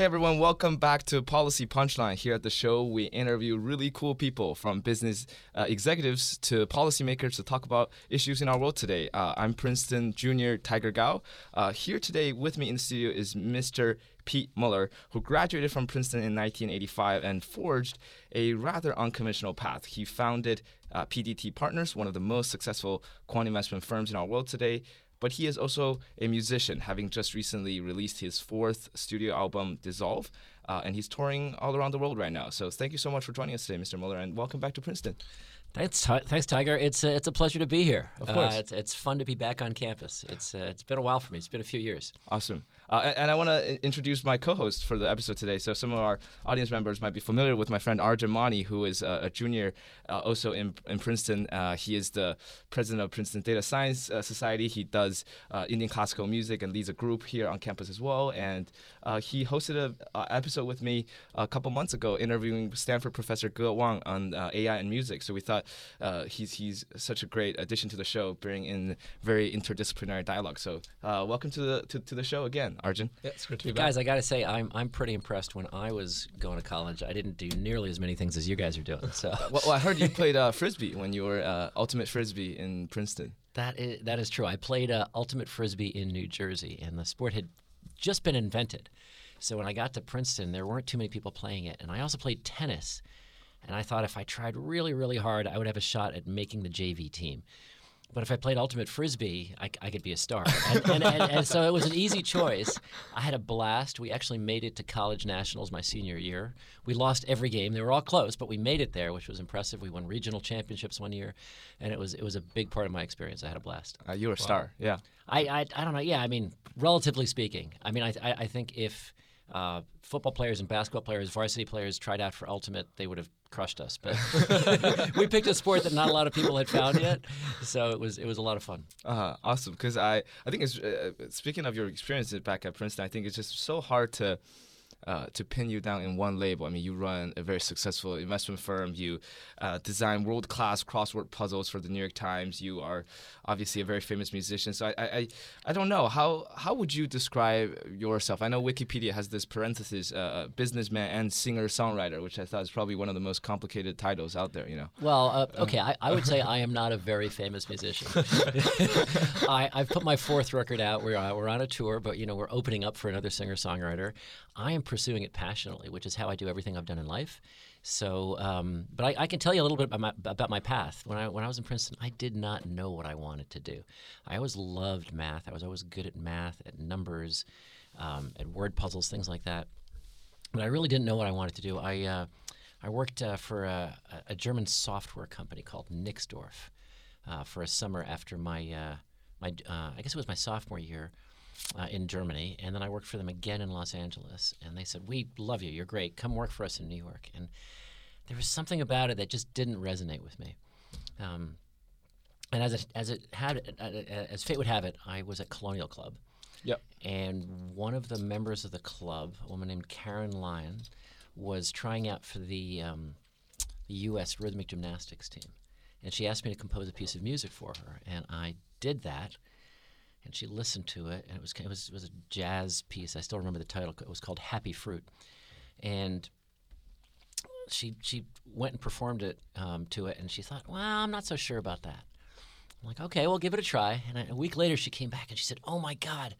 Hey everyone, welcome back to Policy Punchline. Here at the show, we interview really cool people from business uh, executives to policymakers to talk about issues in our world today. Uh, I'm Princeton Junior Tiger Gao. Uh, here today with me in the studio is Mr. Pete Muller, who graduated from Princeton in 1985 and forged a rather unconventional path. He founded uh, PDT Partners, one of the most successful quant investment firms in our world today but he is also a musician, having just recently released his fourth studio album, Dissolve, uh, and he's touring all around the world right now. So thank you so much for joining us today, Mr. Muller, and welcome back to Princeton. Thanks, thanks, Tiger. It's a, it's a pleasure to be here. Of course, uh, it's, it's fun to be back on campus. It's uh, it's been a while for me. It's been a few years. Awesome. Uh, and, I want to introduce my co-host for the episode today. So some of our audience members might be familiar with my friend Arjun Mani, who is a, a junior uh, also in, in Princeton. Uh, he is the president of Princeton Data Science uh, Society. He does uh, Indian classical music and leads a group here on campus as well. And uh, he hosted an episode with me a couple months ago, interviewing Stanford professor Ge Wang on AI and music. So we thought he's he's such a great addition to the show, bringing in very interdisciplinary dialogue. So welcome to the to, to the show again. Arjun. Yeah, it's good to be back. Guys, I got to say, I'm, I'm pretty impressed. When I was going to college, I didn't do nearly as many things as you guys are doing. So, well, well, I heard you played uh, frisbee when you were uh, ultimate frisbee in Princeton. That is that is true. I played uh, ultimate frisbee in New Jersey, and the sport had just been invented. So when I got to Princeton, there weren't too many people playing it, and I also played tennis. And I thought if I tried really, really hard, I would have a shot at making the JV team. But if I played ultimate frisbee, I, I could be a star. And, and, and, and, so it was an easy choice. I had a blast. We actually made it to college nationals my senior year. We lost every game. They were all close, but we made it there, which was impressive. We won regional championships one year, and it was it was a big part of my experience. I had a blast. Uh, you were a wow. star, yeah. I, I I don't know. Yeah, I mean, relatively speaking, I mean, I I, I think if uh, football players and basketball players, varsity players tried out for ultimate, they would have crushed us. But we picked a sport that not a lot of people had found yet, so it was it was a lot of fun. Uh, awesome, because I I think it's uh, speaking of your experiences back at Princeton, I think it's just so hard to uh, to pin you down in one label. I mean, you run a very successful investment firm. You uh, design world class crossword puzzles for the New York Times. You are obviously a very famous musician. So I, I, I don't know how how would you describe yourself? I know Wikipedia has this parenthesis, uh, uh businessman and singer songwriter, which I thought is probably one of the most complicated titles out there. You know. Well, uh, okay, I, I, would say I am not a very famous musician. I, have put my fourth record out. We're we're on a tour, but you know we're opening up for another singer songwriter. I am pursuing it passionately, which is how I do everything I've done in life. So, um, but I, I, can tell you a little bit about my, about my path. When I when I was in Princeton, I did not know what I wanted to do. I always loved math. I was always good at math, at numbers, um, at word puzzles, things like that. But I really didn't know what I wanted to do. I uh, I worked uh, for a, a, German software company called Nixdorf uh, for a summer after my uh, my uh, I guess it was my sophomore year uh, in Germany, and then I worked for them again in Los Angeles. And they said, "We love you. You're great. Come work for us in New York." And there was something about it that just didn't resonate with me. Um, and as it as it had uh, as fate would have it, I was at Colonial Club. Yep. And one of the members of the club, a woman named Karen Lyon, was trying out for the um, the U.S. rhythmic gymnastics team, and she asked me to compose a piece of music for her, and I did that and she listened to it, and it was it was it was a jazz piece. I still remember the title. It was called Happy Fruit, and she she went and performed it um, to it, and she thought, well, I'm not so sure about that. I'm like, okay, well, give it a try. And a week later, she came back and she said, oh my God,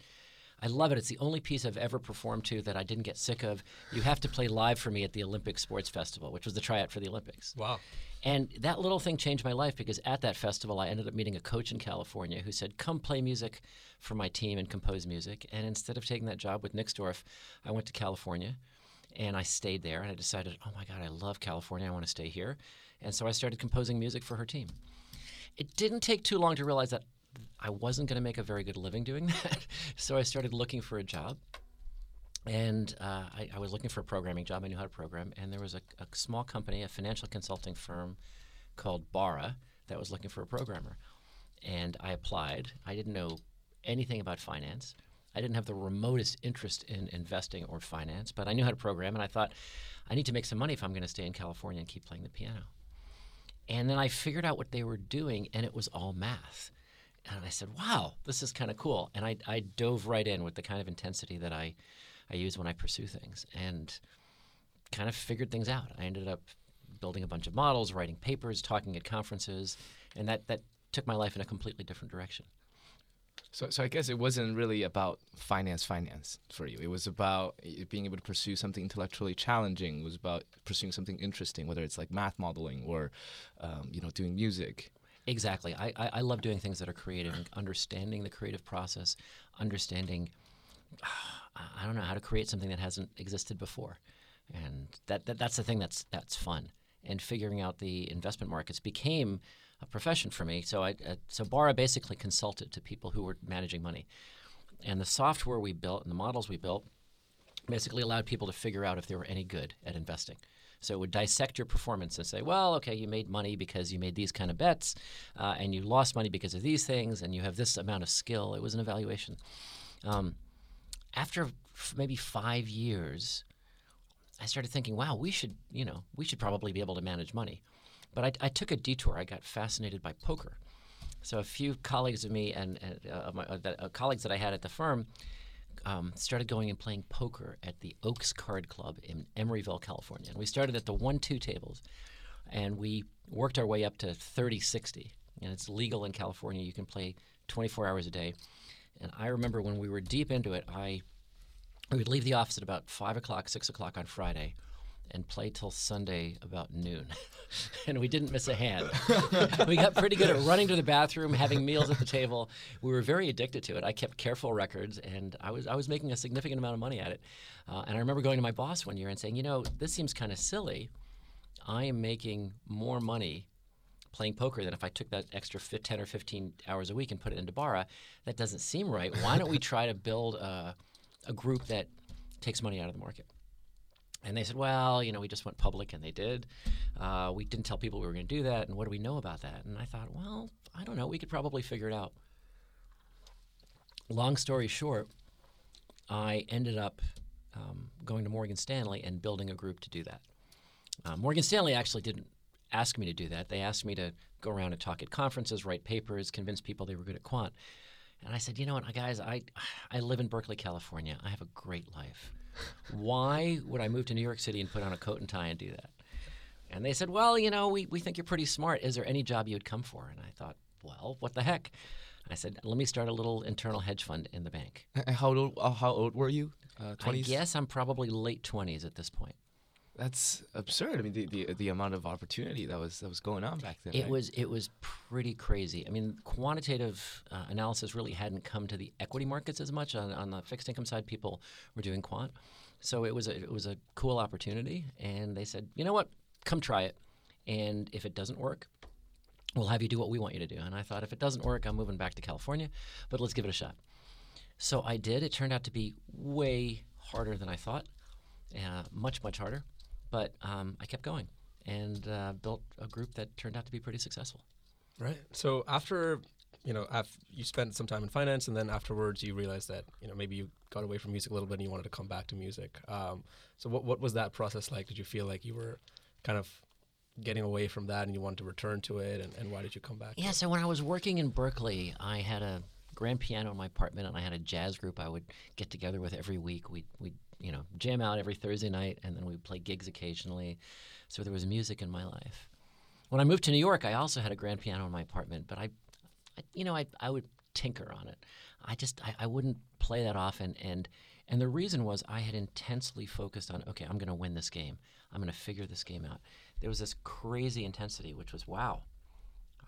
I love it. It's the only piece I've ever performed to that I didn't get sick of. You have to play live for me at the Olympic Sports Festival, which was the tryout for the Olympics. Wow. And that little thing changed my life because at that festival, I ended up meeting a coach in California who said, Come play music for my team and compose music. And instead of taking that job with Nixdorf, I went to California and I stayed there and I decided, Oh my God, I love California. I want to stay here. And so I started composing music for her team. It didn't take too long to realize that I wasn't going to make a very good living doing that. so I started looking for a job. And uh, I, I, was looking for a programming job. I knew how to program. And there was a, a small company, a financial consulting firm called Barra, that was looking for a programmer. And I applied. I didn't know anything about finance. I didn't have the remotest interest in investing or finance, but I knew how to program. And I thought, I need to make some money if I'm going to stay in California and keep playing the piano. And then I figured out what they were doing, and it was all math. And I said, wow, this is kind of cool. And I, I dove right in with the kind of intensity that I, I use when I pursue things, and kind of figured things out. I ended up building a bunch of models, writing papers, talking at conferences, and that that took my life in a completely different direction. So, so I guess it wasn't really about finance, finance for you. It was about being able to pursue something intellectually challenging. It was about pursuing something interesting, whether it's like math modeling or, um, you know, doing music. Exactly. I, I, I, love doing things that are creative and understanding the creative process, understanding, I don't know, how to create something that hasn't existed before. And that, that that's the thing that's, that's fun. And figuring out the investment markets became – a profession for me. So I uh, so Barra basically consulted to people who were managing money, and the software we built and the models we built basically allowed people to figure out if they were any good at investing. So it would dissect your performance and say, well, okay, you made money because you made these kind of bets, uh, and you lost money because of these things, and you have this amount of skill. It was an evaluation. Um, after f- maybe five years, I started thinking, wow, we should, you know, we should probably be able to manage money. But I, I, took a detour. I got fascinated by poker. So a few colleagues of me and, and uh, my, uh, uh, colleagues that I had at the firm um, started going and playing poker at the Oaks Card Club in Emeryville, California. And we started at the one-two tables, and we worked our way up to 30-60. And it's legal in California. You can play 24 hours a day. And I remember when we were deep into it, I we would leave the office at about five o'clock, six o'clock on Friday and play till Sunday about noon. and we didn't miss a hand. we got pretty good at running to the bathroom, having meals at the table. We were very addicted to it. I kept careful records, and I was I was making a significant amount of money at it. Uh, and I remember going to my boss one year and saying, you know, this seems kind of silly. I am making more money playing poker than if I took that extra 10 or 15 hours a week and put it into Barra. That doesn't seem right. Why don't we try to build a, a group that takes money out of the market? And they said, well, you know, we just went public, and they did. Uh, we didn't tell people we were going to do that, and what do we know about that? And I thought, well, I don't know. We could probably figure it out. Long story short, I ended up um, going to Morgan Stanley and building a group to do that. Uh, Morgan Stanley actually didn't ask me to do that. They asked me to go around and talk at conferences, write papers, convince people they were good at quant. And I said, you know what, guys, I, I live in Berkeley, California. I have a great life. Why would I move to New York City and put on a coat and tie and do that? And they said, Well, you know, we, we think you're pretty smart. Is there any job you would come for? And I thought, Well, what the heck? I said, Let me start a little internal hedge fund in the bank. How old, uh, how old were you? Uh, 20s? I guess I'm probably late 20s at this point. That's absurd. I mean, the, the, the amount of opportunity that was that was going on back then. It right? was it was pretty crazy. I mean, quantitative uh, analysis really hadn't come to the equity markets as much. On, on the fixed income side, people were doing quant, so it was a, it was a cool opportunity. And they said, you know what, come try it, and if it doesn't work, we'll have you do what we want you to do. And I thought, if it doesn't work, I'm moving back to California, but let's give it a shot. So I did. It turned out to be way harder than I thought, uh, much much harder. But um, I kept going and uh, built a group that turned out to be pretty successful. Right. So after you know, after you spent some time in finance, and then afterwards you realized that you know maybe you got away from music a little bit and you wanted to come back to music. Um, so what what was that process like? Did you feel like you were kind of getting away from that and you wanted to return to it, and, and why did you come back? Yeah. So when I was working in Berkeley, I had a grand piano in my apartment, and I had a jazz group I would get together with every week. We we you know jam out every Thursday night, and then we would play gigs occasionally. So there was music in my life. When I moved to New York, I also had a grand piano in my apartment, but I, I you know, I I would tinker on it. I just I, I wouldn't play that often, and and the reason was I had intensely focused on okay, I'm going to win this game. I'm going to figure this game out. There was this crazy intensity, which was wow,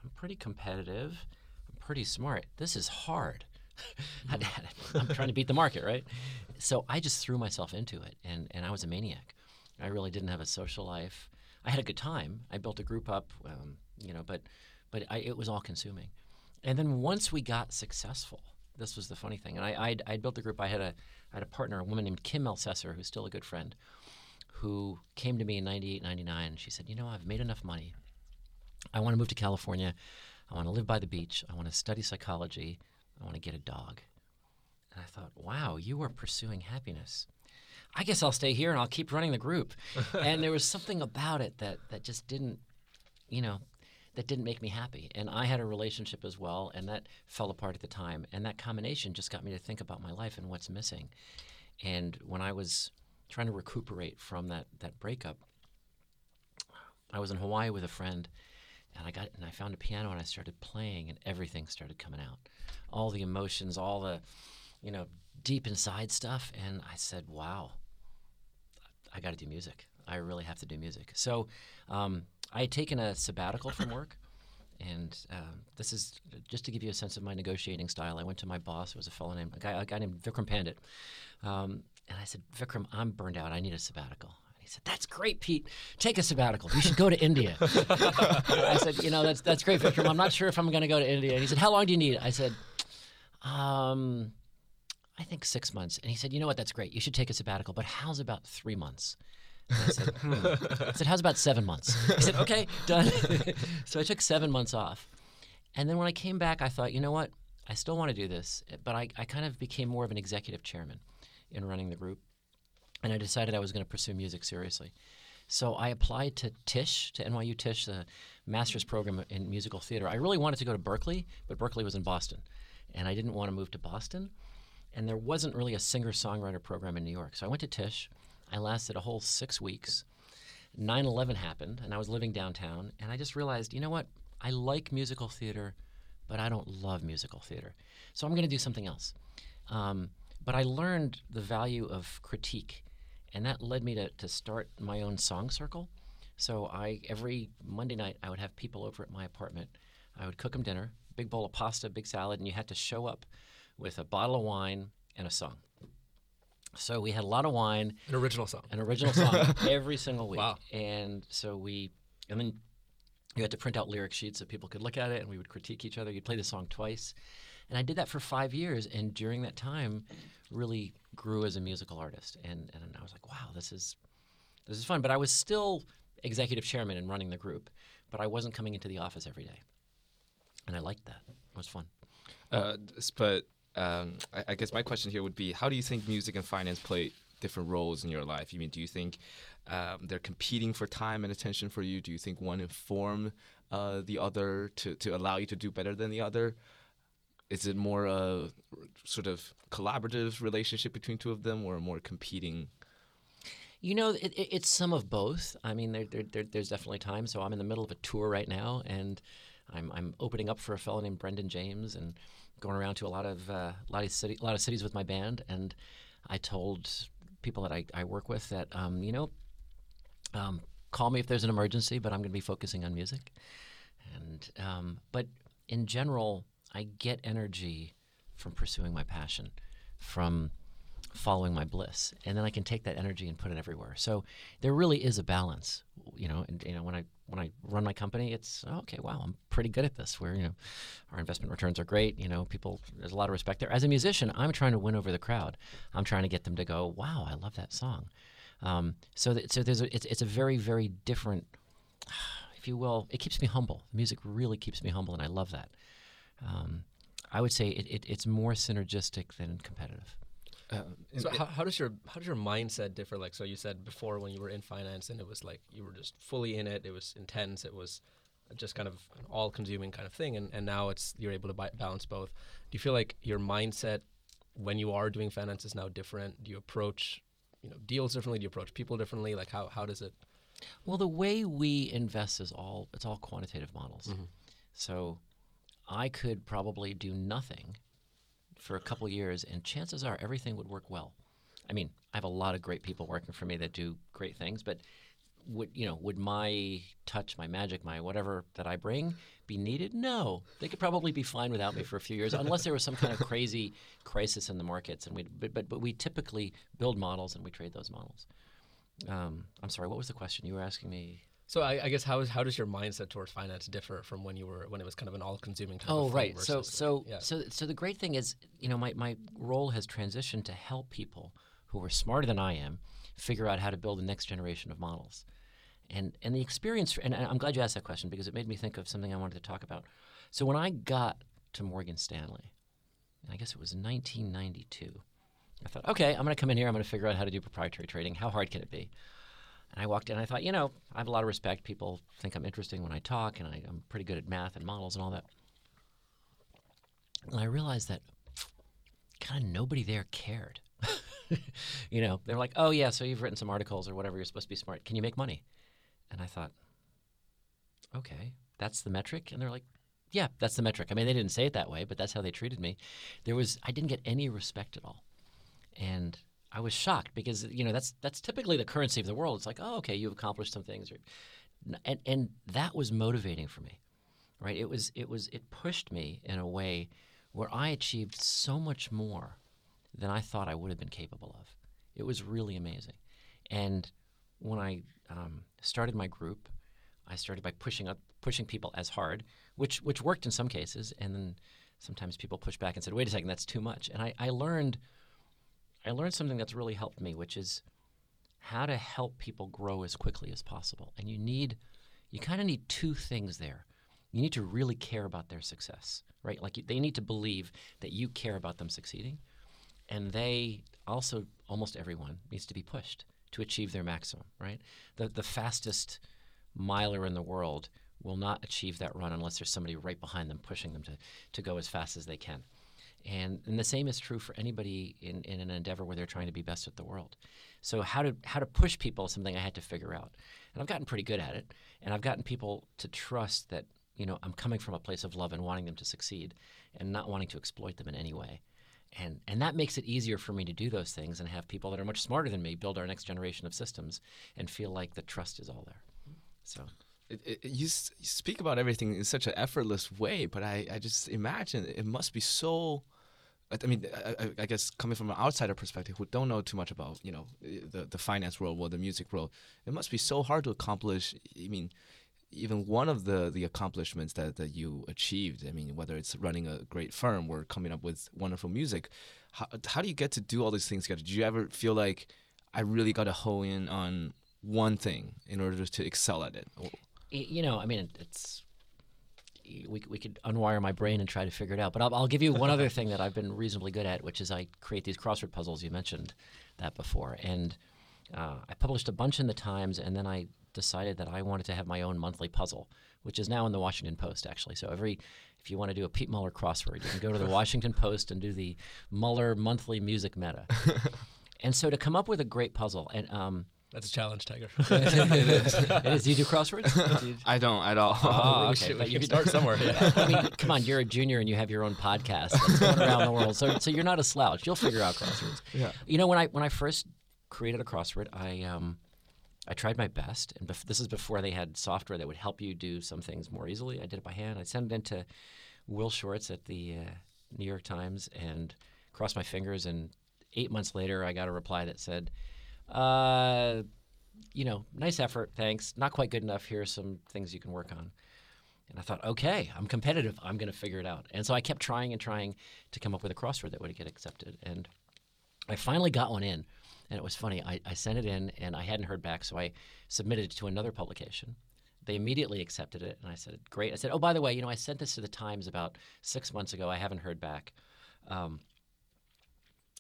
I'm pretty competitive I'm pretty smart. This is hard. I'm trying to beat the market, right? So I just threw myself into it, and, and I was a maniac. I really didn't have a social life. I had a good time. I built a group up, um, you know, but but I, it was all consuming. And then once we got successful, this was the funny thing. And I I'd built a group. I had a I had a partner, a woman named Kim Elsesser, who's still a good friend, who came to me in 98, 99. She said, you know, I've made enough money. I want to move to California. I want to live by the beach. I want to study psychology. I want to get a dog. And I thought, wow, you are pursuing happiness. I guess I'll stay here and I'll keep running the group. and there was something about it that, that just didn't, you know, that didn't make me happy. And I had a relationship as well, and that fell apart at the time. And that combination just got me to think about my life and what's missing. And when I was trying to recuperate from that that breakup, I was in Hawaii with a friend, and I got and I found a piano and I started playing, and everything started coming out, all the emotions, all the, you know, deep inside stuff, and I said, "Wow, I got to do music. I really have to do music." So, um, I had taken a sabbatical from work. And um, this is just to give you a sense of my negotiating style. I went to my boss, who was a fellow named a guy, a guy named Vikram Pandit, um, and I said, Vikram, I'm burned out. I need a sabbatical. He said, "That's great, Pete. Take a sabbatical. You should go to India." I said, "You know, that's that's great, Vikram. I'm not sure if I'm going to go to India." And he said, "How long do you need?" I said, um, "I think six months." And he said, "You know what? That's great. You should take a sabbatical. But how's about three months?" I said, hmm. I said, "How's about seven months?" He said, "Okay, done." so I took seven months off, and then when I came back, I thought, you know what? I still want to do this, but I, I kind of became more of an executive chairman in running the group and I decided I was going to pursue music seriously. So I applied to Tisch, to NYU Tisch, the master's program in musical theater. I really wanted to go to Berklee, but Berklee was in Boston, and I didn't want to move to Boston. And there wasn't really a singer-songwriter program in New York, so I went to Tisch. I lasted a whole six weeks. 9/11 happened, and I was living downtown, and I just realized, you know what? I like musical theater, but I don't love musical theater. So I'm going to do something else. Um, but I learned the value of critique and that led me to, to start my own song circle. So I every Monday night I would have people over at my apartment. I would cook them dinner, big bowl of pasta, big salad, and you had to show up with a bottle of wine and a song. So we had a lot of wine, an original song, an original song every single week. Wow! And so we, and then you had to print out lyric sheets so people could look at it, and we would critique each other. You'd play the song twice, and I did that for five years. And during that time, really grew as a musical artist, and and I was like, wow, this is this is fun. But I was still executive chairman and running the group, but I wasn't coming into the office every day, and I liked that. It was fun. Uh, but um, I, I, guess my question here would be, how do you think music and finance play different roles in your life? You mean, do you think um, they're competing for time and attention for you? Do you think one inform uh, the other to, to allow you to do better than the other? Is it more a sort of collaborative relationship between two of them or more competing you know, it, it, it's some of both. I mean, there, there, there's definitely time. So I'm in the middle of a tour right now, and I'm, I'm opening up for a fellow named Brendan James, and going around to a lot of uh, lot of city, a lot of cities with my band. And I told people that I, I work with that um, you know, um, call me if there's an emergency, but I'm going to be focusing on music. And um, but in general, I get energy from pursuing my passion, from following my bliss, and then I can take that energy and put it everywhere. So there really is a balance, you know. And you know, when I when I run my company, it's oh, okay. Wow, I'm pretty good at this. Where you know, our investment returns are great. You know, people there's a lot of respect there. As a musician, I'm trying to win over the crowd. I'm trying to get them to go, wow, I love that song. Um, so so there's a, it's it's a very very different, if you will. It keeps me humble. Music really keeps me humble, and I love that um, I would say it, it, it's more synergistic than competitive. Uh, so how, how, does your how does your mindset differ? Like so, you said before when you were in finance and it was like you were just fully in it. It was intense. It was just kind of an all-consuming kind of thing. And, and now it's you're able to buy, balance both. Do you feel like your mindset when you are doing finance is now different? Do you approach you know deals differently? Do you approach people differently? Like how how does it? Well, the way we invest is all it's all quantitative models. Mm-hmm. So I could probably do nothing for a couple years, and chances are everything would work well. I mean, I have a lot of great people working for me that do great things, but would you know would my touch, my magic, my whatever that I bring be needed? No, they could probably be fine without me for a few years, unless there was some kind of crazy crisis in the markets. And we, but, but but we typically build models and we trade those models. Um, I'm sorry, what was the question you were asking me? So I, I, guess how is how does your mindset towards finance differ from when you were when it was kind of an all-consuming type oh, of right. So so yeah. so so the great thing is, you know, my my role has transitioned to help people who are smarter than I am figure out how to build the next generation of models. And and the experience and I'm glad you asked that question because it made me think of something I wanted to talk about. So when I got to Morgan Stanley, I guess it was 1992. I thought, okay, I'm going to come in here. I'm going to figure out how to do proprietary trading. How hard can it be? And I walked in. I thought, you know, I have a lot of respect. People think I'm interesting when I talk, and I, am pretty good at math and models and all that. And I realized that kind of nobody there cared. you know, they're like, oh yeah, so you've written some articles or whatever. You're supposed to be smart. Can you make money? And I thought, okay, that's the metric. And they're like, yeah, that's the metric. I mean, they didn't say it that way, but that's how they treated me. There was, I didn't get any respect at all, and I was shocked because you know that's that's typically the currency of the world. It's like, oh, okay, you've accomplished some things, and and that was motivating for me, right? It was it was it pushed me in a way where I achieved so much more than I thought I would have been capable of. It was really amazing, and when I um, started my group, I started by pushing up pushing people as hard, which which worked in some cases, and then sometimes people pushed back and said, "Wait a second, that's too much." And I, I learned I learned something that's really helped me, which is how to help people grow as quickly as possible. And you need, you kind of need two things there. You need to really care about their success, right? Like they need to believe that you care about them succeeding. And they also, almost everyone, needs to be pushed to achieve their maximum, right? The, the fastest miler in the world will not achieve that run unless there's somebody right behind them pushing them to, to go as fast as they can. And, and the same is true for anybody in, in an endeavor where they're trying to be best at the world. So how to how to push people is something I had to figure out, and I've gotten pretty good at it. And I've gotten people to trust that you know I'm coming from a place of love and wanting them to succeed, and not wanting to exploit them in any way. And and that makes it easier for me to do those things and have people that are much smarter than me build our next generation of systems and feel like the trust is all there. So. It, it, you, s- you speak about everything in such an effortless way, but I, I just imagine it must be so I mean, I, I, guess coming from an outsider perspective who don't know too much about, you know, the the finance world or the music world, it must be so hard to accomplish. I mean, even one of the the accomplishments that, that you achieved. I mean, whether it's running a great firm or coming up with wonderful music, how, how do you get to do all these things together? Do you ever feel like I really got to hone in on one thing in order to excel at it? You know, I mean, it's we, we could unwire my brain and try to figure it out. But I'll, I'll give you one other thing that I've been reasonably good at, which is I create these crossword puzzles. You mentioned that before, and uh, I published a bunch in the Times, and then I decided that I wanted to have my own monthly puzzle, which is now in the Washington Post actually. So every if you want to do a Pete Muller crossword, you can go to the Washington Post and do the Muller monthly music meta. and so to come up with a great puzzle, and um, that's a challenge, Tiger. it is. it is. Do you do crosswords? I don't at all. Oh, okay. but you can start somewhere. Yeah. I mean, come on, you're a junior and you have your own podcast that's going around the world. So, so you're not a slouch. You'll figure out crosswords. Yeah. You know, when I when I first created a crossword, I um, I tried my best, and bef- this is before they had software that would help you do some things more easily. I did it by hand. I sent it into Will Shortz at the uh, New York Times and crossed my fingers. And eight months later, I got a reply that said uh, you know, nice effort, thanks. Not quite good enough. Here are some things you can work on. And I thought, okay, I'm competitive. I'm going to figure it out. And so I kept trying and trying to come up with a crossword that would get accepted. And I finally got one in. And it was funny. I, I sent it in and I hadn't heard back. So I submitted it to another publication. They immediately accepted it. And I said, great. I said, oh, by the way, you know, I sent this to the Times about six months ago. I haven't heard back. Um,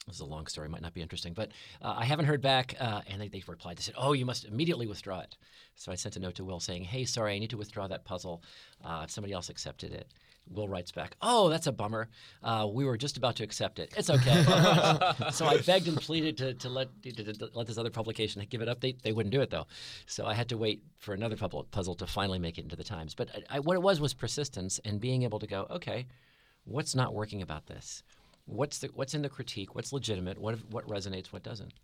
this is a long story, might not be interesting, but uh, I haven't heard back. Uh, and they, they replied, they said, Oh, you must immediately withdraw it. So I sent a note to Will saying, Hey, sorry, I need to withdraw that puzzle. Uh, if somebody else accepted it. Will writes back, Oh, that's a bummer. Uh, we were just about to accept it. It's okay. so I begged and pleaded to, to, let, to, to, let this other publication give it up. They, they wouldn't do it, though. So I had to wait for another puzzle to finally make it into the Times. But I, I, what it was was persistence and being able to go, Okay, what's not working about this? What's the what's in the critique? What's legitimate? What what resonates? What doesn't?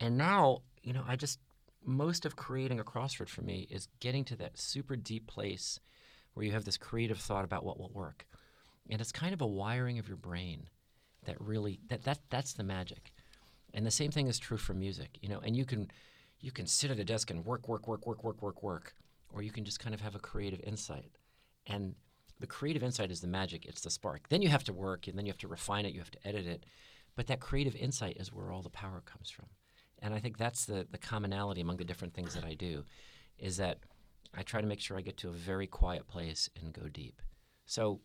And now you know i just most of creating a crossword for me is getting to that super deep place where you have this creative thought about what will work. And it's kind of a wiring of your brain that really that, that that's the magic. And the same thing is true for music you know and you can you can sit at a desk and work work work work work work work or you can just kind of have a creative insight. And the creative insight is the magic, it's the spark. Then you have to work and then you have to refine it, you have to edit it. But that creative insight is where all the power comes from. And I think that's the, the commonality among the different things that I do is that I try to make sure I get to a very quiet place and go deep. So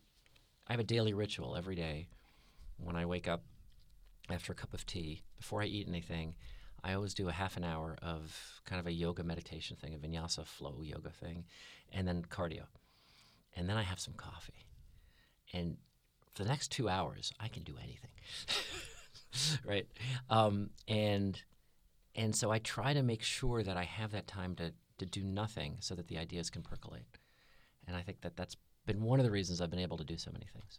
I have a daily ritual every day when I wake up after a cup of tea, before I eat anything. I always do a half an hour of kind of a yoga meditation thing, a vinyasa flow yoga thing, and then cardio and then I have some coffee. And for the next two hours, I can do anything. right? Um, and and so I try to make sure that I have that time to to do nothing so that the ideas can percolate. And I think that that's been one of the reasons I've been able to do so many things.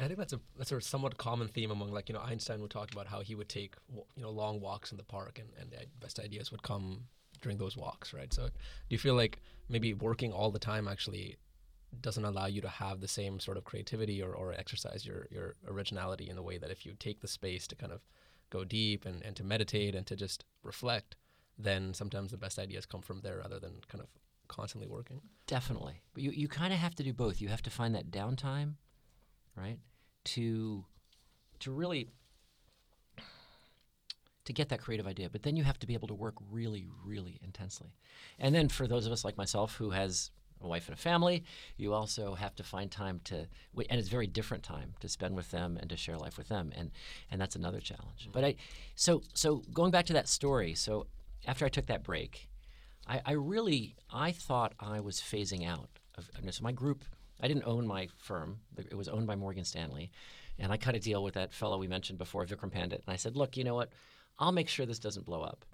I think that's a that's a somewhat common theme among like you know Einstein would talk about how he would take you know long walks in the park and and the best ideas would come during those walks, right? So do you feel like maybe working all the time actually doesn't allow you to have the same sort of creativity or, or exercise your, your originality in the way that if you take the space to kind of go deep and, and to meditate and to just reflect, then sometimes the best ideas come from there rather than kind of constantly working. Definitely. But you, you kind of have to do both. You have to find that downtime, right? To to really to get that creative idea. But then you have to be able to work really, really intensely. And then for those of us like myself who has a wife and a family, you also have to find time to, and it's very different time to spend with them and to share life with them, and and that's another challenge. Mm-hmm. But I, so so going back to that story, so after I took that break, I, I really I thought I was phasing out of so my group. I didn't own my firm; it was owned by Morgan Stanley, and I cut a deal with that fellow we mentioned before, Vikram Pandit, and I said, look, you know what? I'll make sure this doesn't blow up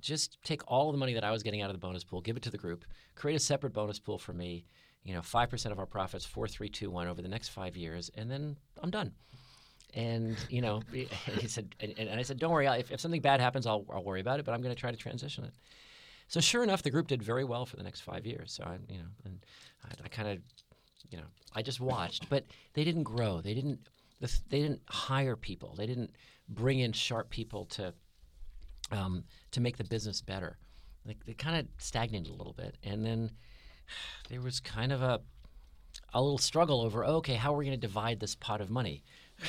just take all the money that I was getting out of the bonus pool, give it to the group, create a separate bonus pool for me. You know, five percent of our profits, four, three, two, one, over the next five years, and then I'm done. And you know, he said, and, and, I said, don't worry. If, if something bad happens, I'll, I'll worry about it. But I'm going to try to transition it. So sure enough, the group did very well for the next five years. So I, you know, and I, I kind of, you know, I just watched, but they didn't grow. They didn't. They didn't hire people. They didn't bring in sharp people to um, to make the business better. Like they kind of stagnated a little bit, and then there was kind of a a little struggle over okay, how are we going to divide this pot of money?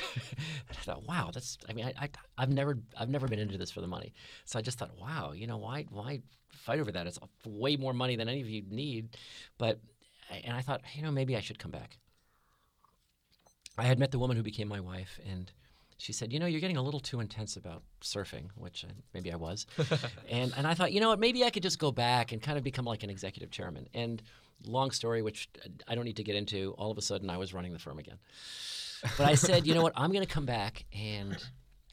I thought, wow, that's. I mean, I, I, have never, I've never been into this for the money. So I just thought, wow, you know, why, why fight over that? It's way more money than any of you need. But, and I thought, you know, maybe I should come back. I had met the woman who became my wife, and she said, "You know, you're getting a little too intense about surfing," which I, maybe I was, and and I thought, you know what, maybe I could just go back and kind of become like an executive chairman. And long story, which I don't need to get into. All of a sudden, I was running the firm again. But I said, you know what, I'm going to come back and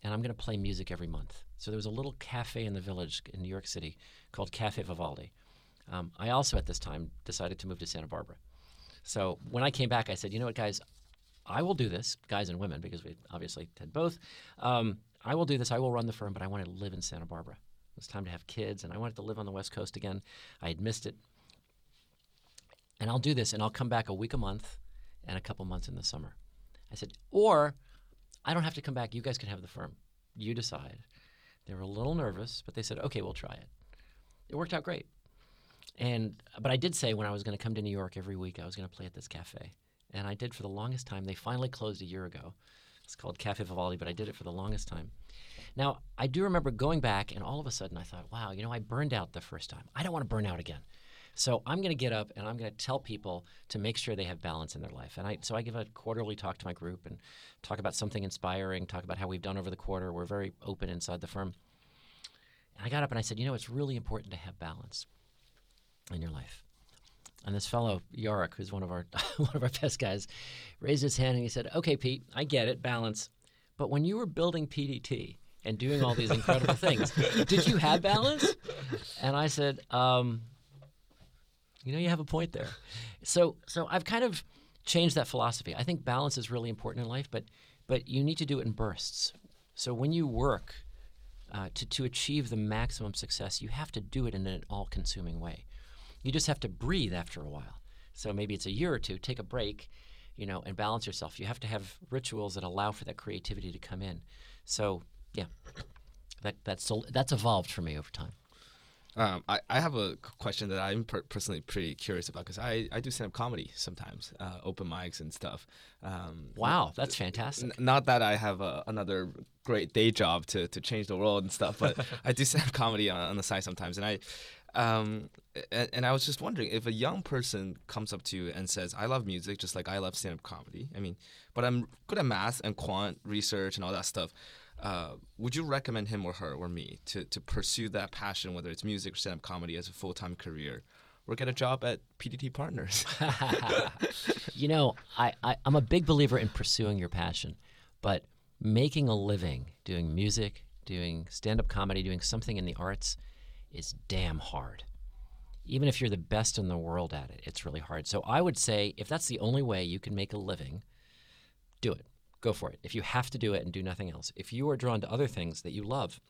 and I'm going to play music every month. So there was a little cafe in the village in New York City called Cafe Vivaldi. Um, I also at this time decided to move to Santa Barbara. So when I came back, I said, you know what, guys, I will do this, guys and women, because we obviously did both. Um, I will do this. I will run the firm, but I want to live in Santa Barbara. It was time to have kids, and I wanted to live on the West Coast again. I had missed it. And I'll do this, and I'll come back a week a month and a couple months in the summer. I said, or I don't have to come back. You guys can have the firm. You decide. They were a little nervous, but they said, okay, we'll try it. It worked out great. And but I did say when I was going to come to New York every week, I was going to play at this cafe and I did for the longest time. They finally closed a year ago. It's called Cafe Vivaldi, but I did it for the longest time. Now, I do remember going back, and all of a sudden I thought, wow, you know, I burned out the first time. I don't want to burn out again. So I'm going to get up and I'm going to tell people to make sure they have balance in their life. And I, so I give a quarterly talk to my group and talk about something inspiring, talk about how we've done over the quarter. We're very open inside the firm. And I got up and I said, you know, it's really important to have balance in your life. And this fellow Yorick, who's one of our one of our best guys, raised his hand and he said, "Okay, Pete, I get it, balance. But when you were building PDT and doing all these incredible things, did you have balance?" And I said, um, "You know, you have a point there." So, so I've kind of changed that philosophy. I think balance is really important in life, but but you need to do it in bursts. So when you work uh, to to achieve the maximum success, you have to do it in an all-consuming way. You just have to breathe after a while. So maybe it's a year or two, take a break, you know, and balance yourself. You have to have rituals that allow for that creativity to come in. So, yeah, that, that's, that's evolved for me over time. Um, I, I have a question that I'm per- personally pretty curious about because I, I do stand up comedy sometimes, uh, open mics and stuff. Um, wow, that's fantastic. N- not that I have a, another great day job to, to change the world and stuff, but I do stand up comedy on, on, the side sometimes. And I, um, and, and, I was just wondering if a young person comes up to you and says, "I love music, just like I love stand-up comedy." I mean, but I'm good at math and quant research and all that stuff. Uh, would you recommend him or her or me to to pursue that passion, whether it's music or stand-up comedy, as a full-time career, or get a job at PDT Partners? you know, I, I I'm a big believer in pursuing your passion, but making a living doing music, doing stand up comedy, doing something in the arts is damn hard. Even if you're the best in the world at it, it's really hard. So I would say if that's the only way you can make a living, do it. Go for it. If you have to do it and do nothing else, if you are drawn to other things that you love,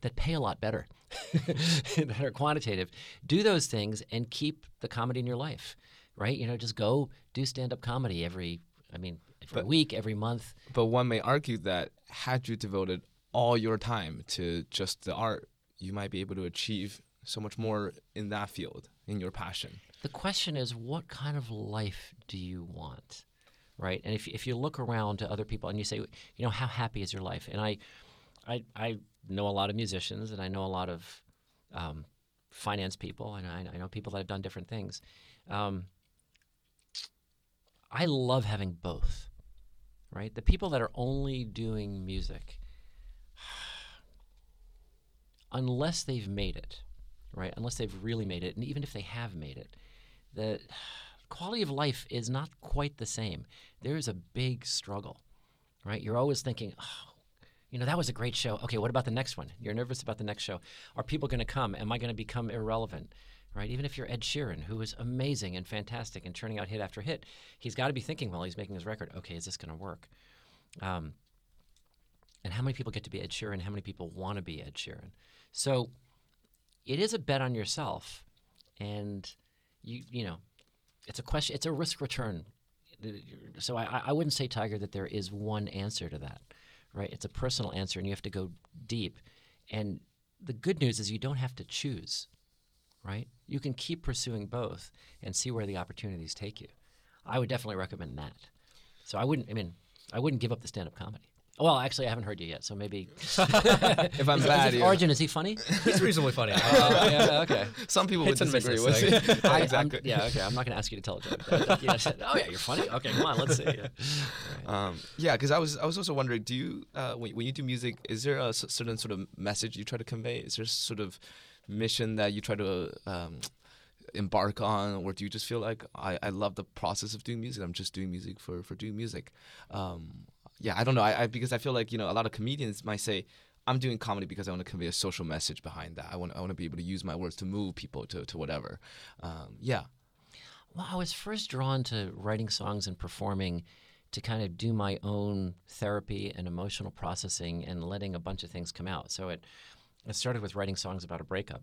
that pay a lot better, that are quantitative, do those things and keep the comedy in your life, right? You know, just go do stand up comedy every, I mean, every But- week, every month. But one may argue that had you devoted all your time to just the art, you might be able to achieve so much more in that field, in your passion. The question is, what kind of life do you want? Right? And if, if you look around to other people and you say, you know, how happy is your life? And I, I, I know a lot of musicians and I know a lot of um, finance people and I, I know people that have done different things. Um, I love having both, right? The people that are only doing music, unless they've made it, right? Unless they've really made it, and even if they have made it, the quality of life is not quite the same. There is a big struggle, right? You're always thinking, oh, you know, that was a great show. Okay, what about the next one? You're nervous about the next show. Are people going to come? Am I going to become irrelevant? Right? Even if you're Ed Sheeran, who is amazing and fantastic and churning out hit after hit, he's got to be thinking while he's making his record, okay, is this going to work? Um, and how many people get to be Ed Sheeran? How many people want to be Ed Sheeran? So it is a bet on yourself, and you you know, it's a question. It's a risk return. So I, I wouldn't say Tiger that there is one answer to that, right? It's a personal answer, and you have to go deep. And the good news is you don't have to choose, right? You can keep pursuing both and see where the opportunities take you. I would definitely recommend that. So I wouldn't. I mean, I wouldn't give up the stand-up comedy. Well, actually, I haven't heard you yet, so maybe. If I'm Is- is bad, it here, Arjun, is he funny? He's reasonably funny. Uh, Oh, yeah, okay. some people would Hits and disagree misses, with I, I'm- exactly. yeah, okay. I'm not going to ask you to tell a joke. But, yeah, I said, oh yeah, you're funny. Okay, come on, let's see. Yeah. Um, yeah, because I was I was also wondering, do you uh, when, when you do music, is there a certain sort of message you try to convey? Is there sort of mission that you try to um, embark on, or do you just feel like I, I love the process of doing music? I'm just doing music for for doing music. Um, yeah, I don't know. I, I because I feel like you know a lot of comedians might say. I'm doing comedy because I want to convey a social message behind that. I want, I want to be able to use my words to move people to, to whatever. Um, yeah. Well, I was first drawn to writing songs and performing to kind of do my own therapy and emotional processing and letting a bunch of things come out. So it, it started with writing songs about a breakup.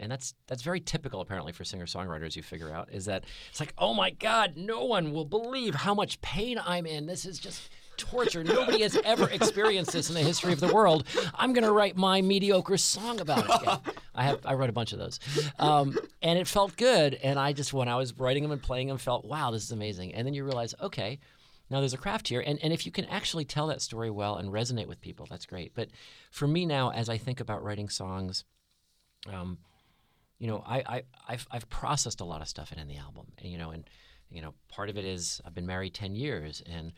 And that's that's very typical apparently for singer-songwriters you figure out is that it's like, "Oh my god, no one will believe how much pain I'm in. This is just torture. Nobody has ever experienced this in the history of the world. I'm going to write my mediocre song about it." Yeah. I have I wrote a bunch of those. Um, and it felt good and I just when I was writing them and playing them felt, "Wow, this is amazing." And then you realize, "Okay, now there's a craft here, and, and if you can actually tell that story well and resonate with people, that's great. But for me now, as I think about writing songs, um, you know, I, I I've, I've processed a lot of stuff in, in the album, and you know, and you know, part of it is I've been married ten years, and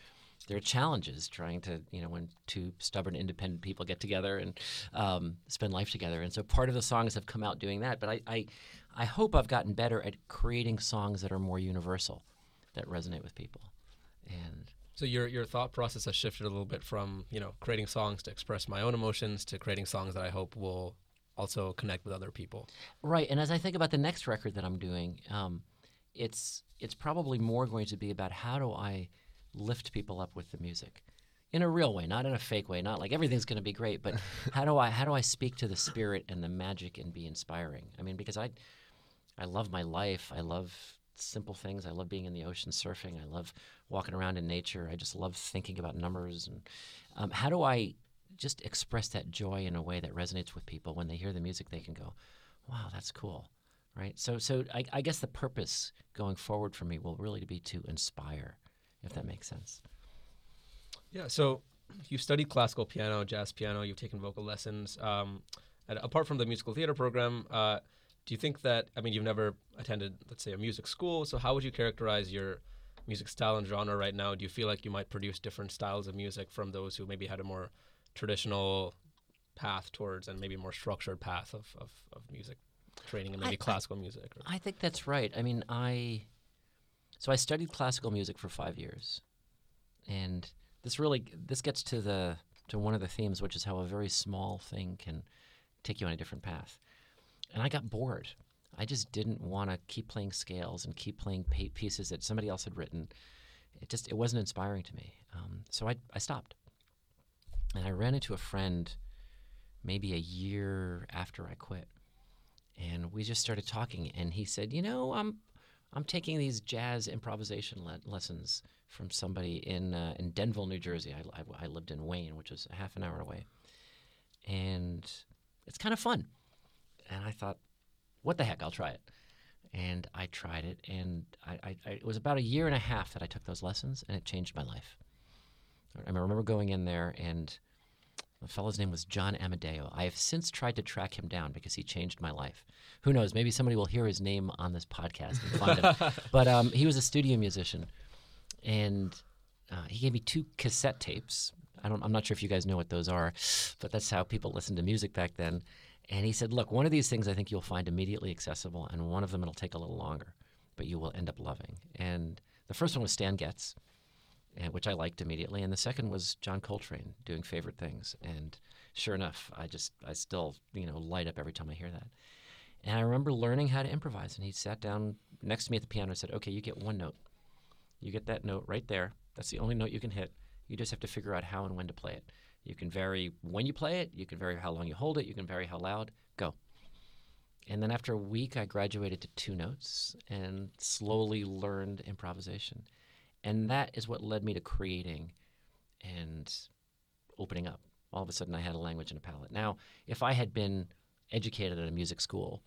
there are challenges trying to, you know, when two stubborn, independent people get together and um, spend life together, and so part of the songs have come out doing that. But I, I, I hope I've gotten better at creating songs that are more universal, that resonate with people, and so your your thought process has shifted a little bit from you know creating songs to express my own emotions to creating songs that I hope will also connect with other people. Right, and as I think about the next record that I'm doing, um, it's it's probably more going to be about how do I lift people up with the music, in a real way, not in a fake way, not like everything's going to be great, but how do I how do I speak to the spirit and the magic and be inspiring? I mean, because I I love my life, I love simple things, I love being in the ocean surfing, I love walking around in nature, I just love thinking about numbers and um, how do I just express that joy in a way that resonates with people? When they hear the music they can go wow that's cool right? So so I, I guess the purpose going forward for me will really be to inspire if that makes sense Yeah. So you've studied classical piano, jazz piano. You've taken vocal lessons. Um, and apart from the musical theater program, uh, do you think that I mean you've never attended, let's say, a music school? So how would you characterize your music style and genre right now? Do you feel like you might produce different styles of music from those who maybe had a more traditional path towards and maybe more structured path of, of, of music training and maybe I- classical music? Or, I think that's right. I mean, I so I studied classical music for five years, and this really this gets to the to one of the themes, which is how a very small thing can take you on a different path. And I got bored. I just didn't want to keep playing scales and keep playing pieces that somebody else had written. It just it wasn't inspiring to me. Um, so I I stopped. And I ran into a friend maybe a year after I quit. And we just started talking and he said, "You know, I'm I'm taking these jazz improvisation le- lessons from somebody in uh, in Denville, New Jersey. I, I, I lived in Wayne, which is a half an hour away, and it's kind of fun. And I thought, what the heck, I'll try it. And I tried it, and I, I, it was about a year and a half that I took those lessons, and it changed my life. I remember going in there, and the fellow's name was John Amadeo. I have since tried to track him down because he changed my life. Who knows? Maybe somebody will hear his name on this podcast and find him. But um, he was a studio musician, and uh, he gave me two cassette tapes. I don't, I'm not sure if you guys know what those are, but that's how people listened to music back then. And he said, "Look, one of these things I think you'll find immediately accessible, and one of them it'll take a little longer, but you will end up loving." And the first one was Stan Getz, which I liked immediately, and the second was John Coltrane doing favorite things. And sure enough, I just I still you know light up every time I hear that. And I remember learning how to improvise, and he sat down next to me at the piano and said, "Okay, you get one note. You get that note right there. That's the only note you can hit. You just have to figure out how and when to play it. You can vary when you play it. You can vary how long you hold it. You can vary how loud. Go." And then after a week, I graduated to two notes and slowly learned improvisation. And that is what led me to creating and opening up. All of a sudden, I had a language and a palette. Now, if I had been educated at a music school,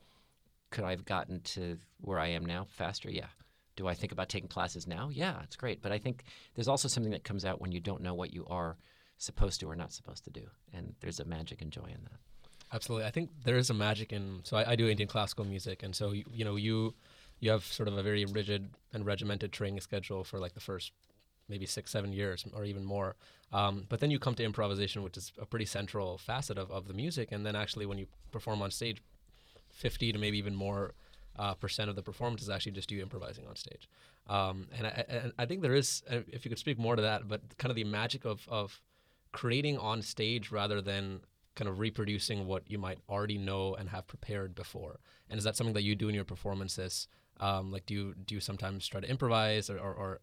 could I have gotten to where I am now faster? Yeah. Do I think about taking classes now? Yeah, it's great. But I think there's also something that comes out when you don't know what you are supposed to or not supposed to do. And there's a magic and joy in that. Absolutely, I think there is a magic in. So I, I do Indian classical music, and so you, you know you you have sort of a very rigid and regimented training schedule for like the first maybe six seven years or even more. Um, but then you come to improvisation, which is a pretty central facet of, of the music, and then actually when you perform on stage, fifty to maybe even more uh, percent of the performance is actually just you improvising on stage. Um, and, I, I think there is, uh, if you could speak more to that, but kind of the magic of of creating on stage rather than kind of reproducing what you might already know and have prepared before. And is that something that you do in your performances? Um, like, do you do you sometimes try to improvise, or, or, or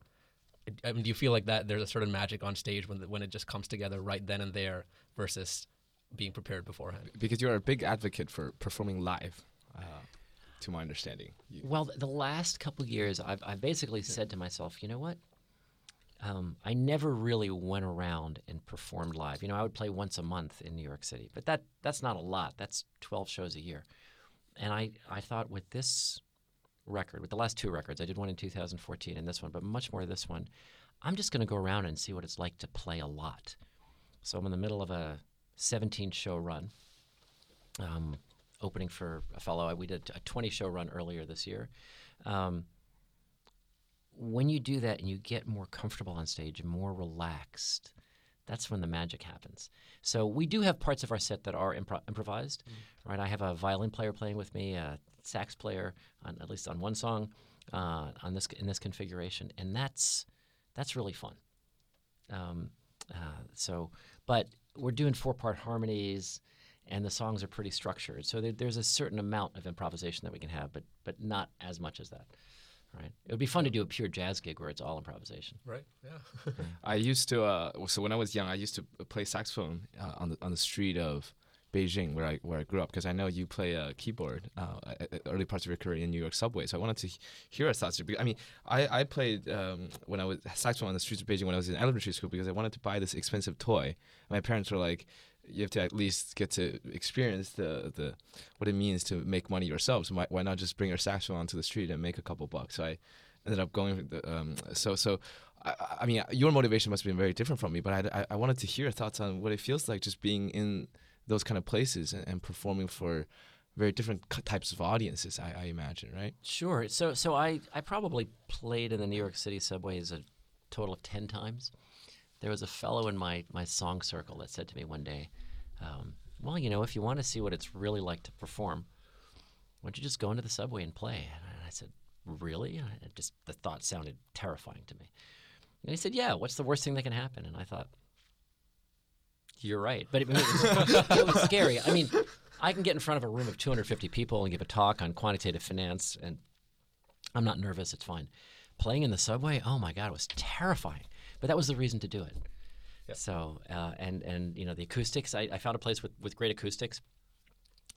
I mean, do you feel like that there's a certain magic on stage when the, when it just comes together right then and there versus being prepared beforehand? Because you're a big advocate for performing live, uh, to my understanding. You, Well, the last couple years, I've, I've basically said to myself, you know what? Um, I never really went around and performed live. You know, I would play once a month in New York City, but that that's not a lot. That's 12 shows a year. And I, I thought with this record, with the last two records, I did one in 2014 and this one, but much more this one, I'm just going to go around and see what it's like to play a lot. So I'm in the middle of a 17 show run, um, opening for a fellow. We did a 20 show run earlier this year. Um, when you do that and you get more comfortable on stage and more relaxed, that's when the magic happens. So we do have parts of our set that are impro- improvised, right? I have a violin player playing with me, a sax player on at least on one song, uh, on this in this configuration, and that's that's really fun. Um, uh, so, but we're doing four part harmonies, and the songs are pretty structured. So there, there's a certain amount of improvisation that we can have, but but not as much as that. Right? It would be fun to do a pure jazz gig where it's all improvisation. Right. Yeah. I used to. Uh, so when I was young, I used to play saxophone uh, on the on the street of Beijing, where I where I grew up. Because I know you play a keyboard uh, early parts of your career in New York subway. So I wanted to hear your thoughts. I mean, I I played um, when I was saxophone on the streets of Beijing when I was in elementary school because I wanted to buy this expensive toy. My parents were like. You have to at least get to experience the, the what it means to make money yourself. So why, why not just bring your saxophone onto the street and make a couple bucks? So I ended up going. the, Um, so so I, I mean, your motivation must have been very different from me, but I, I, I wanted to hear your thoughts on what it feels like just being in those kind of places and, and performing for very different types of audiences. I, I imagine, right? Sure. So so I, I probably played in the New York City subways a total of ten times. There was a fellow in my, my song circle that said to me one day, um, "Well, you know, if you want to see what it's really like to perform, why don't you just go into the subway and play?" And I said, "Really?" And just the thought sounded terrifying to me. And he said, "Yeah. What's the worst thing that can happen?" And I thought, "You're right." But it, it, was, it was scary. I mean, I can get in front of a room of 250 people and give a talk on quantitative finance, and I'm not nervous. It's fine. Playing in the subway, oh my god, it was terrifying. But that was the reason to do it. So, uh, and and you know the acoustics. I, I found a place with, with great acoustics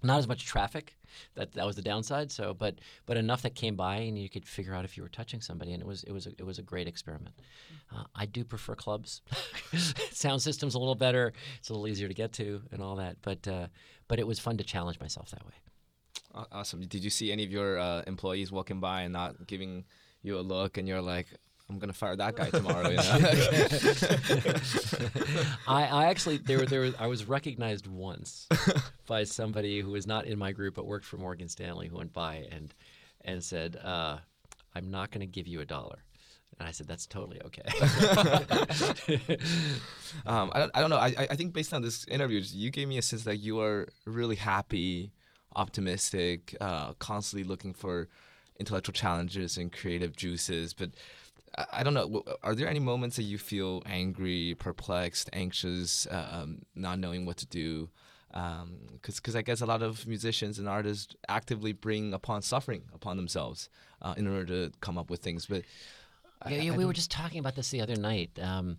not as much traffic. That that was the downside. So, but but enough that came by, and you could figure out if you were touching somebody, and it was it was a, it was a great experiment. Uh, I do prefer clubs. Sound system's a little better. It's a little easier to get to, and all that. But uh, but it was fun to challenge myself that way. Awesome. Did you see any of your uh, employees walking by and not giving you a look, and you're like, I'm gonna fire that guy tomorrow. You know? I, I actually there were there was, I was recognized once by somebody who was not in my group but worked for Morgan Stanley who went by and and said, uh, "I'm not going to give you a dollar." And I said, "That's totally okay." um, I, I don't know. I, I think based on this interview, you gave me a sense that you are really happy, optimistic, uh, constantly looking for intellectual challenges and creative juices. But I don't know. Are there any moments that you feel angry, perplexed, anxious, uh, um, not knowing what to do? Because um, because I guess a lot of musicians and artists actively bring upon suffering upon themselves uh, in order to come up with things. But yeah, I, yeah I we were just talking about this the other night. Um,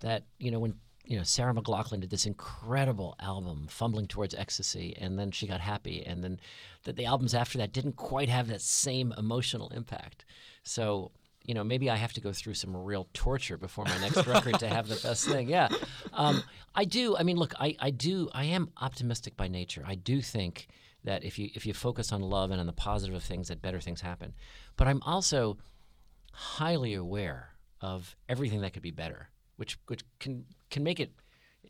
that you know when you know Sarah McLachlan did this incredible album, "Fumbling Towards Ecstasy," and then she got happy, and then that the albums after that didn't quite have that same emotional impact. So you know, maybe I have to go through some real torture before my next record to have the best thing. Yeah, um, I do. I mean, look, I, I do. I am optimistic by nature. I do think that if you if you focus on love and on the positive things, that better things happen. But I'm also highly aware of everything that could be better, which which can can make it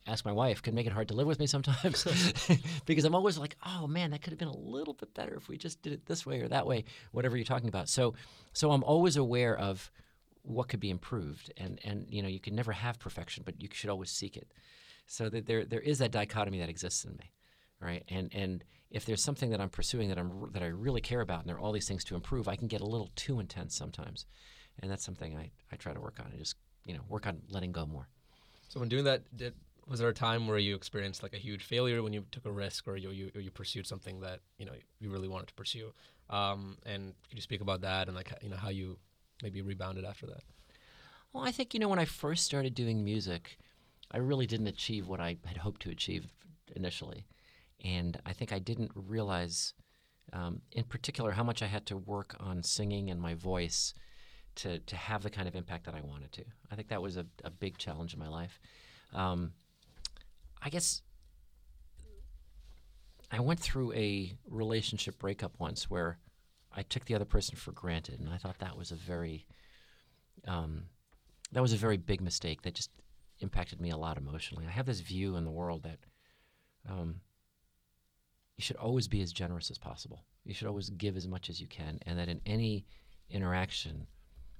ask my wife can make it hard to live with me sometimes because I'm always like, oh man, that could have been a little bit better if we just did it this way or that way, whatever you're talking about. So, so I'm always aware of what could be improved, and and you know you can never have perfection, but you should always seek it. So that there there is that dichotomy that exists in me, right? And and if there's something that I'm pursuing that I'm that I really care about, and there are all these things to improve, I can get a little too intense sometimes, and that's something I I try to work on. and just you know work on letting go more. So when doing that, did was there a time where you experienced like a huge failure when you took a risk or you you, you pursued something that you know you really wanted to pursue? Um, and could you speak about that and like you know how you maybe rebounded after that? Well, I think you know when I first started doing music, I really didn't achieve what I had hoped to achieve initially, and I think I didn't realize, um, in particular, how much I had to work on singing and my voice to to have the kind of impact that I wanted to. I think that was a, a big challenge in my life. Um, I guess I went through a relationship breakup once where I took the other person for granted, and I thought that was a very um, that was a very big mistake that just impacted me a lot emotionally. I have this view in the world that um, you should always be as generous as possible. You should always give as much as you can, and that in any interaction,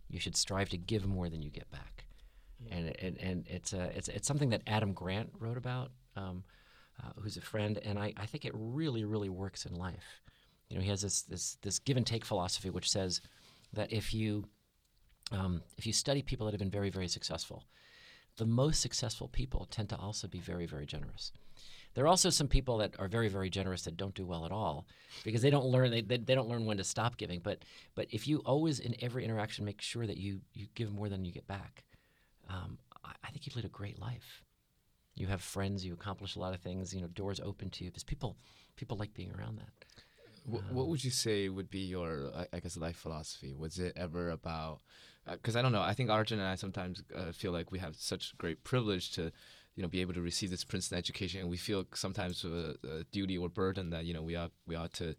you should strive to give more than you get back and and, and it's it's it's something that Adam Grant wrote about, um, uh, who's a friend, and I, I think it really really works in life. You know, he has this this this give and take philosophy, which says that if you um, if you study people that have been very very successful, the most successful people tend to also be very very generous. There are also some people that are very, very generous that don't do well at all because they don't learn they, they, they, don't learn when to stop giving. But but if you always in every interaction make sure that you you give more than you get back, um, I, I think you've led a great life. You have friends. You accomplish a lot of things. You know, doors open to you because people people like being around that. What, um, what would you say would be your, I guess, life philosophy? Was it ever about? Because uh, I don't know. I think Arjun and I sometimes uh, feel like we have such great privilege to, you know, be able to receive this Princeton education, and we feel sometimes a, a duty or burden that you know we ought we ought to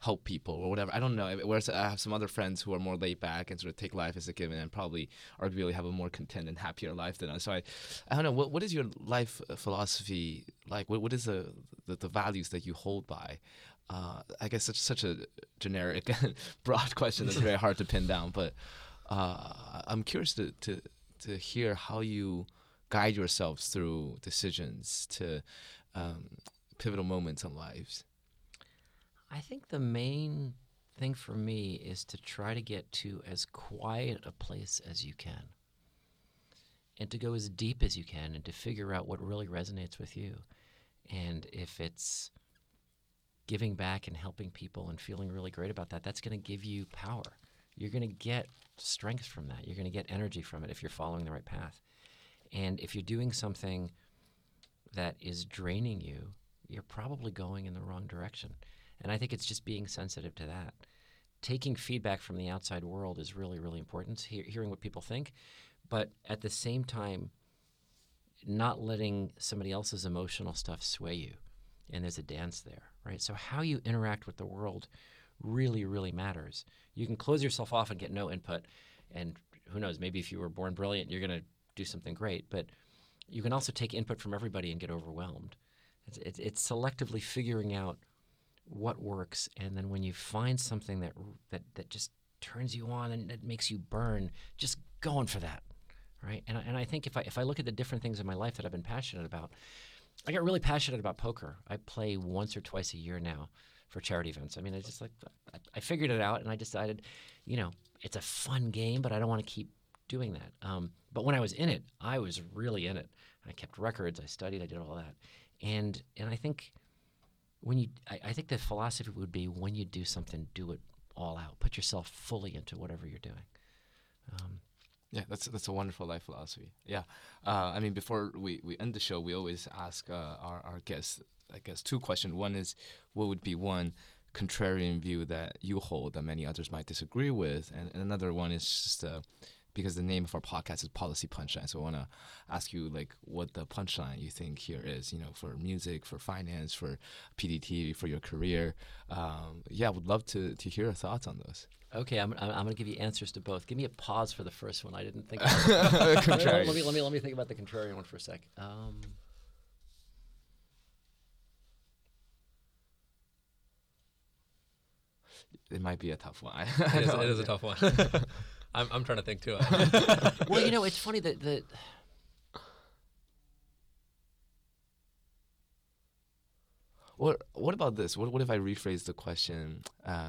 help people or whatever. I don't know. Whereas I have some other friends who are more laid back and sort of take life as a given and probably arguably have a more content and happier life than us. So I, I don't know. What what is your life philosophy like? What what is the the, the values that you hold by? Uh, I guess it's such a generic, broad question that's very hard to pin down. But uh, I'm curious to, to to hear how you guide yourselves through decisions to um, pivotal moments in lives. I think the main thing for me is to try to get to as quiet a place as you can. and to go as deep as you can and to figure out what really resonates with you. And if it's giving back and helping people and feeling really great about that, that's going to give you power. You're going to get strength from that. You're going to get energy from it if you're following the right path. And if you're doing something that is draining you, you're probably going in the wrong direction. And I think it's just being sensitive to that. Taking feedback from the outside world is really, really important, he- hearing what people think, but at the same time, not letting somebody else's emotional stuff sway you. And there's a dance there, right? So, how you interact with the world really, really matters. You can close yourself off and get no input. And who knows, maybe if you were born brilliant, you're going to do something great. But you can also take input from everybody and get overwhelmed. It's, it's, it's selectively figuring out what works, and then when you find something that that that just turns you on and that makes you burn, just going for that, right? And and I think if I if I look at the different things in my life that I've been passionate about, I got really passionate about poker. I play once or twice a year now for charity events. I mean, I just like I figured it out, and I decided, you know, it's a fun game, but I don't want to keep doing that. Um, but when I was in it, I was really in it. I kept records, I studied, I did all that, and and I think when you, I, I think the philosophy would be when you do something, do it all out, put yourself fully into whatever you're doing. Um, Yeah, that's that's a wonderful life philosophy. Yeah, uh, I mean, before we, we end the show, we always ask uh, our our guests, I guess, two questions. One is, what would be one contrarian view that you hold that many others might disagree with, and, and another one is just uh, because the name of our podcast is Policy Punchline. So I want to ask you like what the punchline you think here is. You know, for music, for finance, for PDT, for your career. Um, yeah, I would love to to hear your thoughts on those. okay, I'm, I'm, I'm going to give you answers to both. Give me a pause for the first one. I didn't think. About let, me, Contrarian. let me let me let me think about the contrarian one for a sec. Um, It might be a tough one. It is, it is a tough one. I'm, I'm trying to think too. well, you know, it's funny that that What What about this? What What if I rephrase the question? Uh,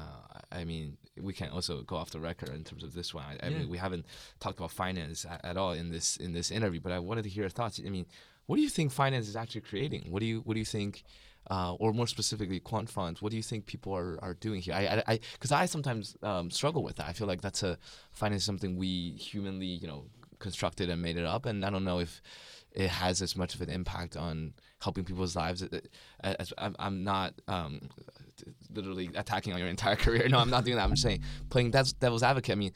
I mean, we can also go off the record in terms of this one. I, I Yeah. mean, we haven't talked about finance at, at all in this in this interview, but I wanted to hear your thoughts. I mean, what do you think finance is actually creating? What do you What do you think? Uh, or more specifically, quant funds. What do you think people are, are doing here? I, I, because I, sometimes um, struggle with that. I feel like that's a is something we humanly, you know, constructed and made it up, and I don't know if it has as much of an impact on helping people's lives. As I'm, not um, literally attacking on your entire career. No, I'm not doing that. I'm just saying playing devil's advocate. I mean,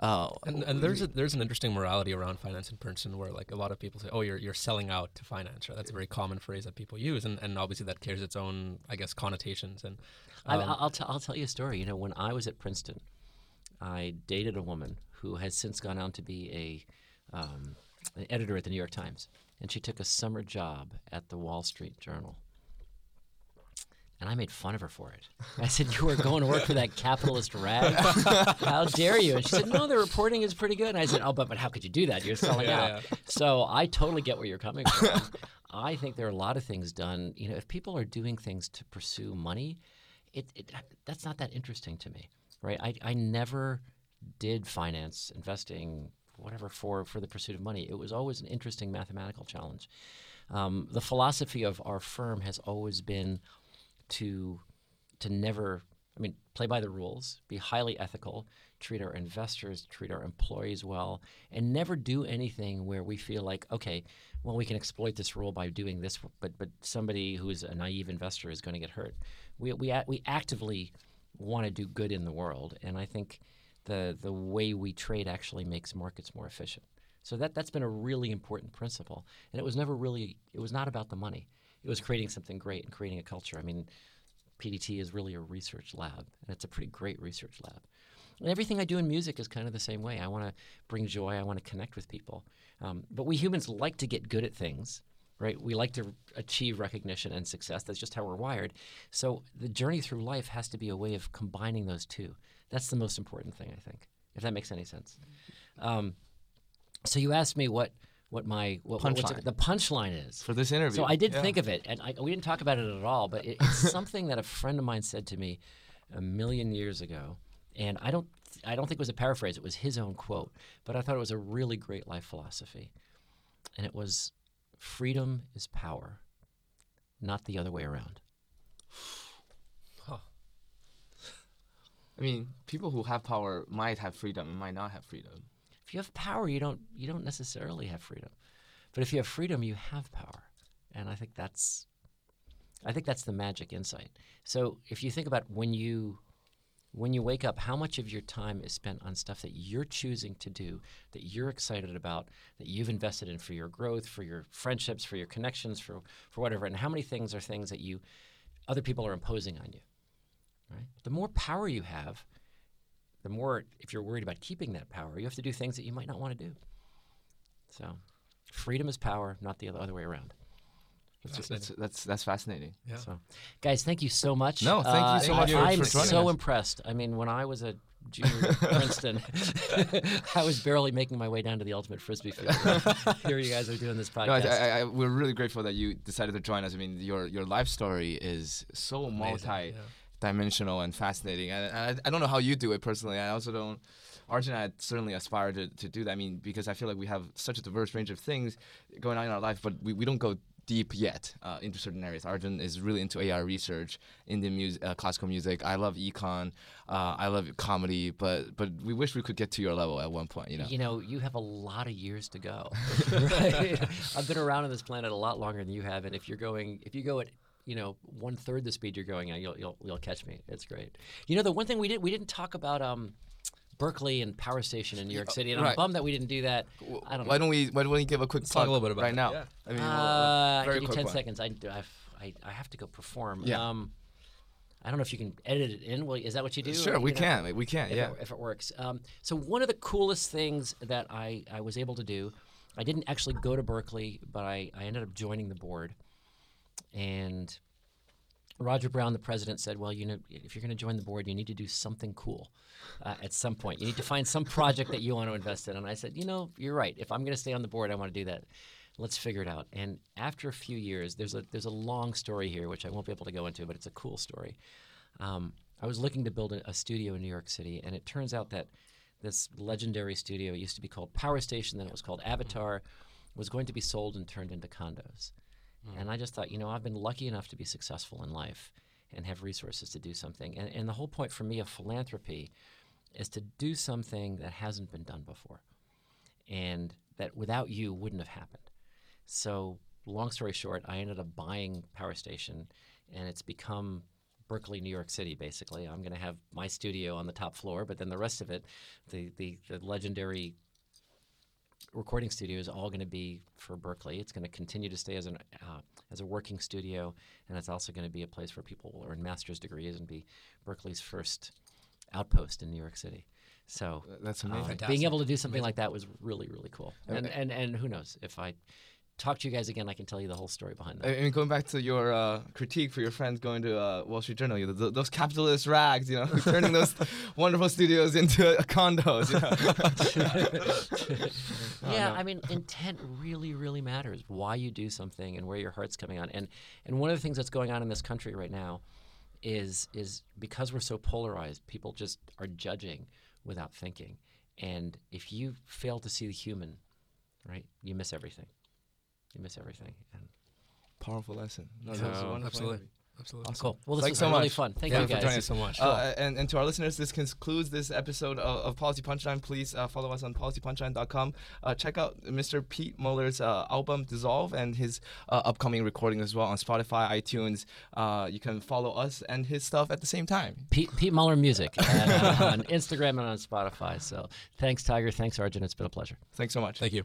uh, and, and there's a, there's an interesting morality around finance in Princeton where like a lot of people say, oh, you're you're selling out to finance. Right? That's a very common phrase that people use, and, and obviously that carries its own, I guess, connotations. And I, um, I'll, t- I'll tell you a story. You know, when I was at Princeton, I dated a woman who has since gone on to be a um, an editor at the New York Times, and she took a summer job at the Wall Street Journal. And I made fun of her for it. I said, "You were going to work for that capitalist rag? How dare you?" And she said, "No, the reporting is pretty good." And I said, "Oh, but but how could you do that? You're selling Yeah, out." So I totally get where you're coming from. I think there are a lot of things done. You know, if people are doing things to pursue money, it, it that's not that interesting to me, right? I, I never did finance, investing, whatever for for the pursuit of money. It was always an interesting mathematical challenge. Um, the philosophy of our firm has always been to to never I mean play by the rules, be highly ethical, treat our investors, treat our employees well, and never do anything where we feel like okay, well we can exploit this rule by doing this, but but somebody who is a naive investor is going to get hurt. We we we actively want to do good in the world, and I think the the way we trade actually makes markets more efficient. So that that's been a really important principle, and it was never really it was not about the money. It was creating something great and creating a culture. I mean, PDT is really a research lab, and it's a pretty great research lab. And everything I do in music is kind of the same way. I want to bring joy. I want to connect with people. Um, but we humans like to get good at things, right? We like to achieve recognition and success. That's just how we're wired. So the journey through life has to be a way of combining those two. That's the most important thing, I think, if that makes any sense. Um, so you asked me what what my what, what's Punchline. it- the punchline is for this interview. so I did Yeah. think of it, and I, we didn't talk about it at all. But it, it's something that a friend of mine said to me a million years ago, and I don't, I don't think it was a paraphrase. It was his own quote, but I thought it was a really great life philosophy. and it was freedom is power, not the other way around. I mean, people who have power might have freedom and might not have freedom. If you have power, you don't you don't necessarily have freedom. But if you have freedom, you have power. And I think that's I think that's the magic insight. So if you think about when you when you wake up, how much of your time is spent on stuff that you're choosing to do, that you're excited about, that you've invested in for your growth, for your friendships, for your connections, for for whatever, and how many things are things that you other people are imposing on you. Right? The more power you have, the more if you're worried about keeping that power, you have to do things that you might not want to do. So freedom is power, not the other, way around. That's, that's, that's, that's fascinating. Yeah. So, guys, thank you so much. No, thank you so Uh, much for- I'm so us. impressed. I mean, when I was a junior at Princeton, I was barely making my way down to the ultimate frisbee field. Here you guys are doing this No, I, podcast. I, I, we're really grateful that you decided to join us. I mean, your your life story is so Amazing, multi yeah. Dimensional and fascinating. And I, I don't know how you do it personally. I also don't. Arjun and I certainly aspire to, to do that. I mean, because I feel like we have such a diverse range of things going on in our life, but we, we don't go deep yet uh, into certain areas. Arjun is really into AI research, Indian music, uh, classical music. I love econ. Uh, I love comedy, but but we wish we could get to your level at one point. You know. You know, you have a lot of years to go. right? I've been around on this planet a lot longer than you have, and if you're going, if you go at you know one third the speed you're going at, you'll you'll you'll catch me. It's great. You know, the one thing we did we didn't talk about um, Berklee and Power Station in New York City, and I'm bummed that we didn't do that. I don't know. Why don't we Why don't we give a quick talk plug a little bit about right it, now? yeah. I mean, Uh, uh, I very give you quick 10 seconds. I, I, I have to go perform. Yeah. Um, I don't know if you can edit it in. Well, is that what you do? Sure, Or, we know, can. We can. If, Yeah. it, if it works. Um, so one of the coolest things that I, I was able to do, I didn't actually go to Berklee, but I, I ended up joining the board. And Roger Brown, the president, said, "Well, you know, if you're going to join the board, you need to do something cool uh, at some point. You need to find some project that you want to invest in." And I said, "You know, you're right. If I'm going to stay on the board, I want to do that. Let's figure it out." And after a few years, there's a there's a long story here, which I won't be able to go into, but it's a cool story. Um, I was looking to build a, a studio in New York City, and it turns out that this legendary studio, it used to be called Power Station, then it was called Avatar, was going to be sold and turned into condos. Hmm. And I just thought, you know, I've been lucky enough to be successful in life and have resources to do something. And, and the whole point for me of philanthropy is to do something that hasn't been done before and that without you wouldn't have happened. So, long story short, I ended up buying Power Station, and it's become Berklee, New York City, basically. I'm going to have my studio on the top floor, but then the rest of it, the, the, the legendary recording studio is all going to be for Berklee. It's going to continue to stay as an uh, as a working studio, and it's also going to be a place where people will earn master's degrees and be Berklee's first outpost in New York City. So That's amazing. being able to do something like that was really really cool. And and and who knows if I talk to you guys again, I can tell you the whole story behind that. I mean, going back to your uh, critique for your friends going to uh, Wall Street Journal, you know, th- those capitalist rags, you know, turning those wonderful studios into condos. You know? yeah, I mean, intent really, really matters. Why you do something and where your heart's coming on. And and one of the things that's going on in this country right now is is because we're so polarized, people just are judging without thinking. And if you fail to see the human, right, you miss everything. You miss everything. And Powerful lesson. No, Yeah. that was a Oh, wonderful absolutely. interview. Absolutely. Awesome. cool. Well, this Thanks was so really much. fun. Thank Yeah, you for guys. joining us so much. Uh, and, and to our listeners, this concludes this episode of, of Policy Punchline. Please uh, follow us on policypunchline.com. Uh, check out Mr. Pete Muller's uh, album Dissolve and his uh, upcoming recording as well on Spotify, iTunes. Uh, you can follow us and his stuff at the same time. Pete, Pete Muller Music uh, on Instagram and on Spotify. So thanks, Tiger. Thanks, Arjun. It's been a pleasure. Thanks so much. Thank you.